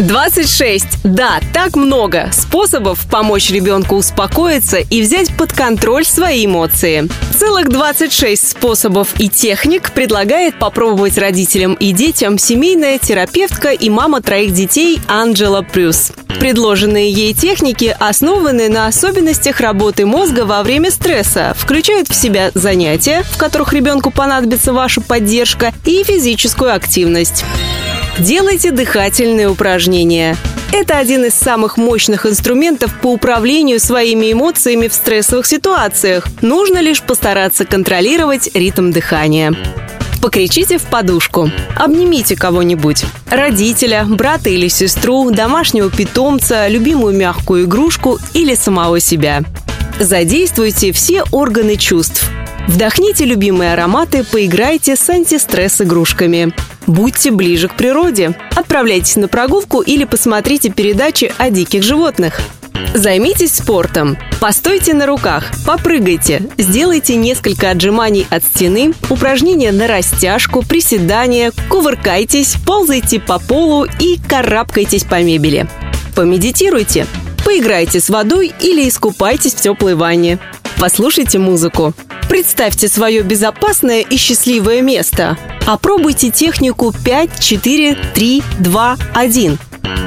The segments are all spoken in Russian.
26. Да, так много способов помочь ребенку успокоиться и взять под контроль свои эмоции. Целых 26 способов и техник предлагает попробовать родителям и детям семейная терапевтка и мама троих детей Анджела Прюс. Предложенные ей техники основаны на особенностях работы мозга во время стресса, включают в себя занятия, в которых ребенку понадобится ваша поддержка, и физическую активность. Делайте дыхательные упражнения. Это один из самых мощных инструментов по управлению своими эмоциями в стрессовых ситуациях. Нужно лишь постараться контролировать ритм дыхания. Покричите в подушку. Обнимите кого-нибудь. Родителя, брата или сестру, домашнего питомца, любимую мягкую игрушку или самого себя. Задействуйте все органы чувств. Вдохните любимые ароматы, поиграйте с антистресс-игрушками. Будьте ближе к природе. Отправляйтесь на прогулку или посмотрите передачи о диких животных. Займитесь спортом. Постойте на руках, попрыгайте, сделайте несколько отжиманий от стены, упражнения на растяжку, приседания, кувыркайтесь, ползайте по полу и карабкайтесь по мебели. Помедитируйте, поиграйте с водой или искупайтесь в теплой ванне. Послушайте музыку. Представьте свое безопасное и счастливое место. Опробуйте технику 5, 4, 3, 2, 1.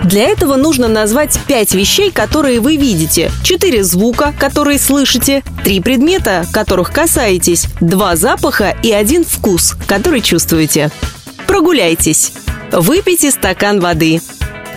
Для этого нужно назвать пять вещей, которые вы видите, четыре звука, которые слышите, три предмета, которых касаетесь, два запаха и один вкус, который чувствуете. Прогуляйтесь. Выпейте стакан воды.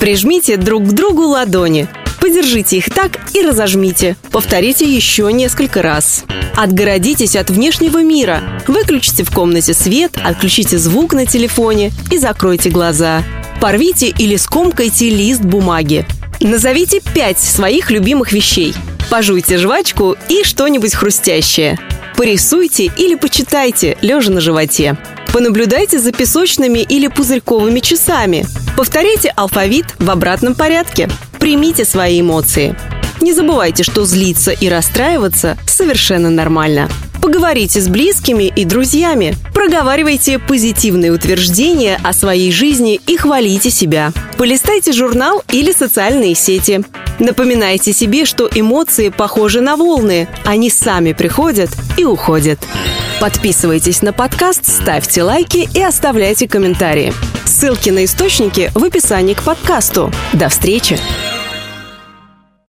Прижмите друг к другу ладони. Подержите их так и разожмите. Повторите еще несколько раз. Отгородитесь от внешнего мира. Выключите в комнате свет, отключите звук на телефоне и закройте глаза. Порвите или скомкайте лист бумаги. Назовите пять своих любимых вещей. Пожуйте жвачку и что-нибудь хрустящее. Порисуйте или почитайте, лежа на животе. Понаблюдайте за песочными или пузырьковыми часами. Повторяйте алфавит в обратном порядке. Примите свои эмоции. Не забывайте, что злиться и расстраиваться совершенно нормально. Поговорите с близкими и друзьями. Проговаривайте позитивные утверждения о своей жизни и хвалите себя. Полистайте журнал или социальные сети. Напоминайте себе, что эмоции похожи на волны. Они сами приходят и уходят. Подписывайтесь на подкаст, ставьте лайки и оставляйте комментарии. Ссылки на источники в описании к подкасту. До встречи!